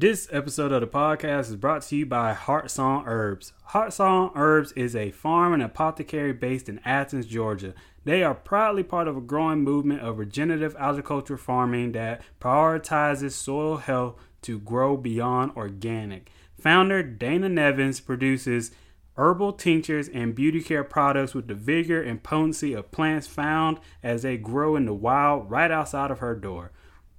This episode of the podcast is brought to you by Heartsong Herbs. Heartsong Herbs is a farm and apothecary based in Athens, Georgia. They are proudly part of a growing movement of regenerative agriculture farming that prioritizes soil health to grow beyond organic. Founder Dana Nevins produces herbal tinctures and beauty care products with the vigor and potency of plants found as they grow in the wild right outside of her door.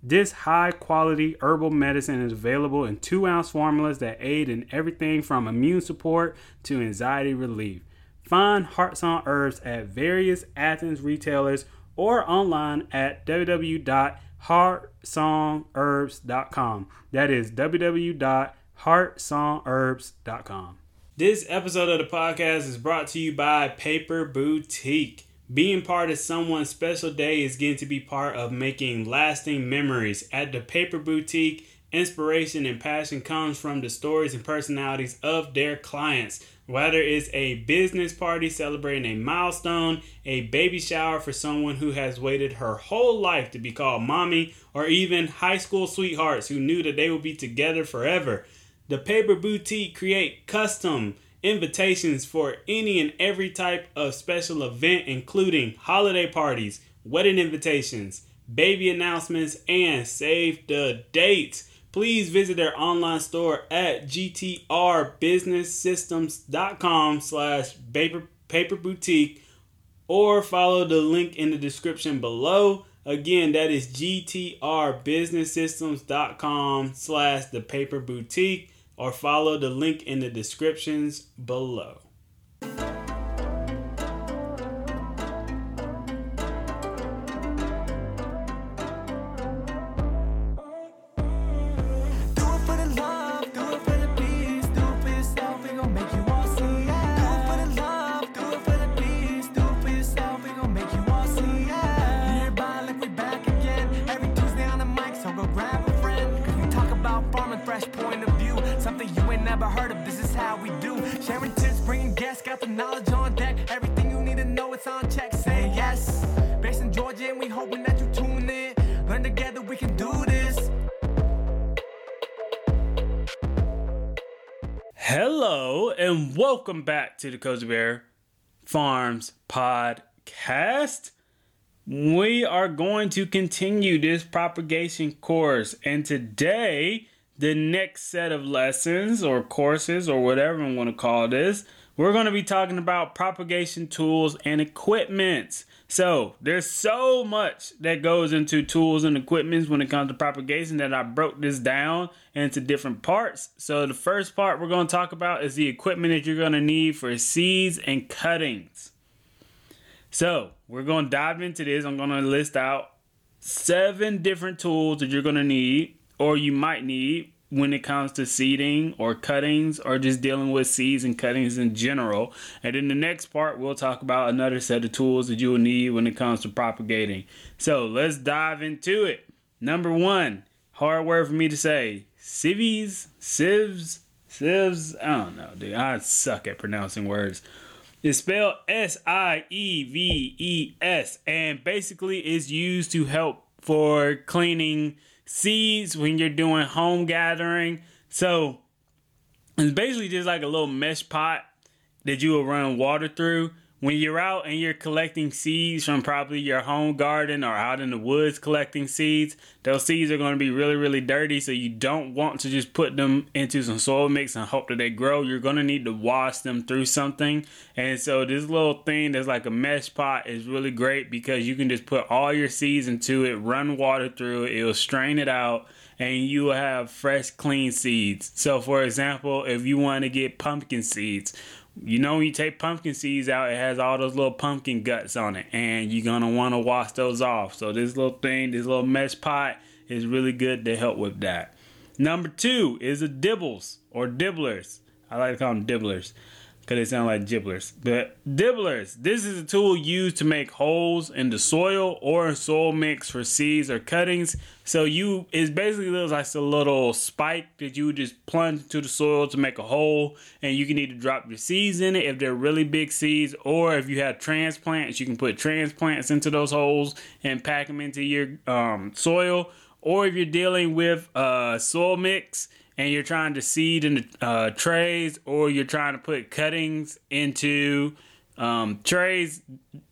This high quality herbal medicine is available in two ounce formulas that aid in everything from immune support to anxiety relief. Find Heartsong Herbs at various Athens retailers or online at www.heartsongherbs.com. That is www.heartsongherbs.com. This episode of the podcast is brought to you by Paper Boutique. Being part of someone's special day is getting to be part of making lasting memories. At the Paper Boutique, inspiration and passion comes from the stories and personalities of their clients. Whether it's a business party celebrating a milestone, a baby shower for someone who has waited her whole life to be called mommy, or even high school sweethearts who knew that they would be together forever. The Paper Boutique create custom invitations for any and every type of special event, including holiday parties, wedding invitations, baby announcements, and save the dates. Please visit their online store at gtrbusinesssystems.com slash paper, paper boutique or follow the link in the description below. Again, that is gtrbusinesssystems.com slash the paper boutique or follow the link in the descriptions below. Never heard of, this is how we do. Sharing tips, bringing guests, got the knowledge on deck. Everything you need to know, it's on check. Say yes. Based in Georgia, and we hoping that you tune in. Learn together, we can do this. Hello and welcome back to the Cozybear Farms podcast. We are going to continue this propagation course, and today, the next set of lessons or courses or whatever I want to call this, we're going to be talking about propagation tools and equipments. So, there's so much that goes into tools and equipments when it comes to propagation that I broke this down into different parts. So, the first part we're going to talk about is the equipment that you're going to need for seeds and cuttings. So, we're going to dive into this. I'm going to list out seven different tools that you're going to need or you might need when it comes to seeding or cuttings or just dealing with seeds and cuttings in general. And in the next part, we'll talk about another set of tools that you will need when it comes to propagating. So let's dive into it. Number one, hard word for me to say civvies, sieves, sieves. I don't know, dude. I suck at pronouncing words. It's spelled S I E V E S and basically is used to help for cleaning seeds when you're doing home gathering. So it's basically just like a little mesh pot that you will run water through. When you're out and you're collecting seeds from probably your home garden or out in the woods collecting seeds, those seeds are going to be really, really dirty. So you don't want to just put them into some soil mix and hope that they grow. You're going to need to wash them through something. And so this little thing that's like a mesh pot is really great because you can just put all your seeds into it, run water through it, it'll strain it out and you will have fresh, clean seeds. So, for example, if you want to get pumpkin seeds, you know, when you take pumpkin seeds out, it has all those little pumpkin guts on it, and you're gonna want to wash those off. So, this little thing, this little mesh pot, is really good to help with that. Number two is the dibbles or dibblers. I like to call them dibblers because they sound like gibblers. But dibblers, this is a tool used to make holes in the soil or soil mix for seeds or cuttings. So you it's basically looks like a little spike that you just plunge into the soil to make a hole, and you can either drop your seeds in it if they're really big seeds, or if you have transplants, you can put transplants into those holes and pack them into your um, soil. Or if you're dealing with uh, soil mix and you're trying to seed in the uh, trays or you're trying to put cuttings into um, trays,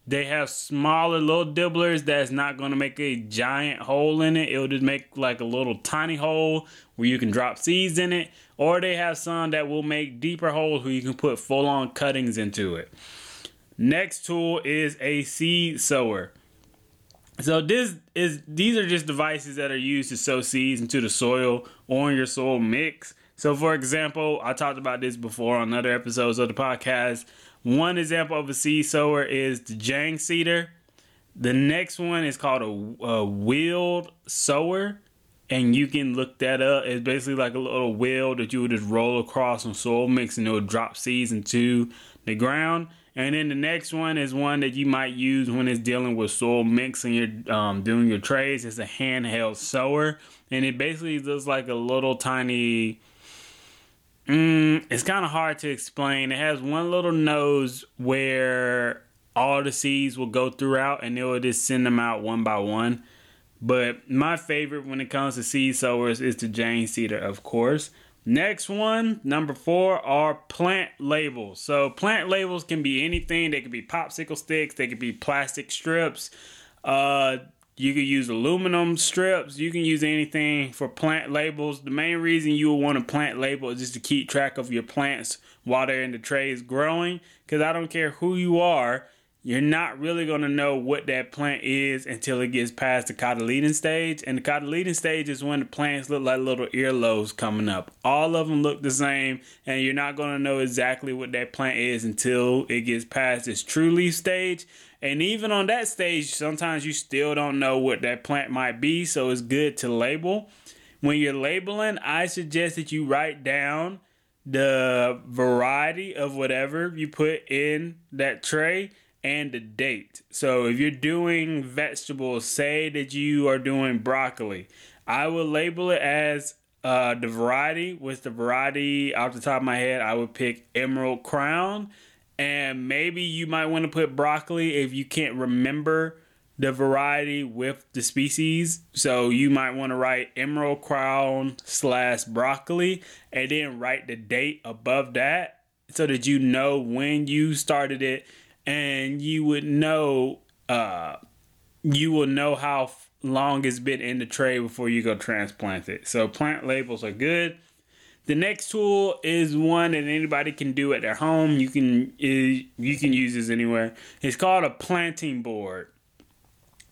they have smaller little dibblers that's not going to make a giant hole in it. It'll just make like a little tiny hole where you can drop seeds in it. Or they have some that will make deeper holes where you can put full on cuttings into it. Next tool is a seed sower. So this is these are just devices that are used to sow seeds into the soil or in your soil mix. So for example, I talked about this before on other episodes of the podcast. One example of a seed sower is the Jang seeder. The next one is called a, a wheeled sower, and you can look that up. It's basically like a little wheel that you would just roll across some soil mix, and it will drop seeds into the ground. And then the next one is one that you might use when it's dealing with soil mix and you're um, doing your trays. It's a handheld sower, and it basically looks like a little tiny. Mm, it's kind of hard to explain. It has one little nose where all the seeds will go throughout, and it will just send them out one by one. But my favorite when it comes to seed sowers is the Jang seeder, of course. Next one, number four, are plant labels. So plant labels can be anything. They could be popsicle sticks. They could be plastic strips. Uh, you can use aluminum strips. You can use anything for plant labels. The main reason you would want a plant label is just to keep track of your plants while they're in the trays growing. Because I don't care who you are, you're not really going to know what that plant is until it gets past the cotyledon stage. And the cotyledon stage is when the plants look like little earlobes coming up. All of them look the same, and you're not going to know exactly what that plant is until it gets past its true leaf stage. And even on that stage, sometimes you still don't know what that plant might be, so it's good to label. When you're labeling, I suggest that you write down the variety of whatever you put in that tray and the date. So if you're doing vegetables, say that you are doing broccoli, I will label it as uh, the variety. With the variety off the top of my head, I would pick Emerald Crown. And maybe you might want to put broccoli if you can't remember the variety with the species. So you might want to write Emerald Crown slash broccoli and then write the date above that so that you know when you started it and you would know uh you will know how long it's been in the tray before you go transplant it. So plant labels are good. The next tool is one that anybody can do at their home. You can you can use this anywhere. It's called a planting board.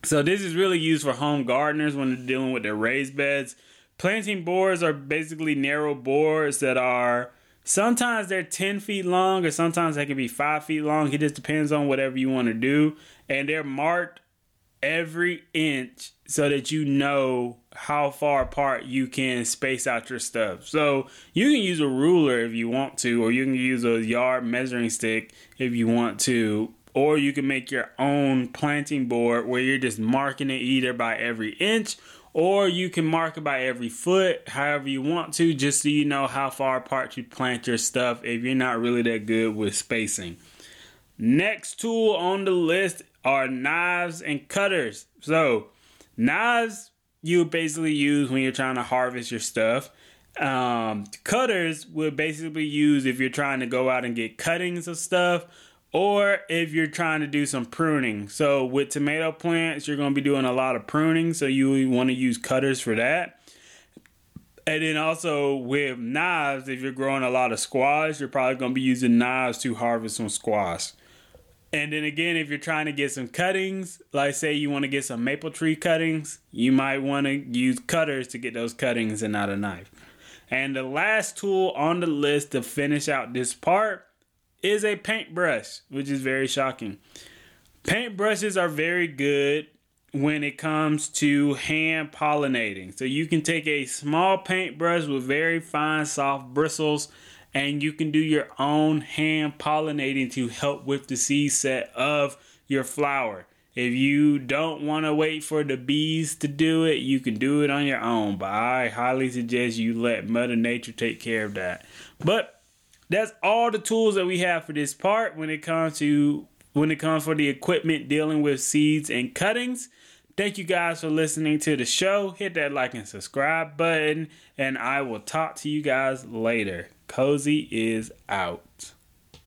So this is really used for home gardeners when they're dealing with their raised beds. Planting boards are basically narrow boards that are sometimes they're 10 feet long or sometimes they can be 5 feet long. It just depends on whatever you want to do. And they're marked every inch so that you know how far apart you can space out your stuff. So you can use a ruler if you want to, or you can use a yard measuring stick if you want to, or you can make your own planting board where you're just marking it either by every inch or you can mark it by every foot, however you want to, just so you know how far apart you plant your stuff if you're not really that good with spacing. Next tool on the list are knives and cutters. So, knives you basically use when you're trying to harvest your stuff. Um, cutters would basically use if you're trying to go out and get cuttings of stuff or if you're trying to do some pruning. So with tomato plants, you're going to be doing a lot of pruning, so you want to use cutters for that. And then also with knives, if you're growing a lot of squash, you're probably going to be using knives to harvest some squash. And then again, if you're trying to get some cuttings, like say you want to get some maple tree cuttings, you might want to use cutters to get those cuttings and not a knife. And the last tool on the list to finish out this part is a paintbrush, which is very shocking. Paintbrushes are very good when it comes to hand pollinating. So you can take a small paintbrush with very fine, soft bristles, and you can do your own hand pollinating to help with the seed set of your flower. If you don't want to wait for the bees to do it, you can do it on your own. But I highly suggest you let Mother Nature take care of that. But that's all the tools that we have for this part when it comes to when it comes for the equipment dealing with seeds and cuttings. Thank you guys for listening to the show. Hit that like and subscribe button, and I will talk to you guys later. Cozy is out.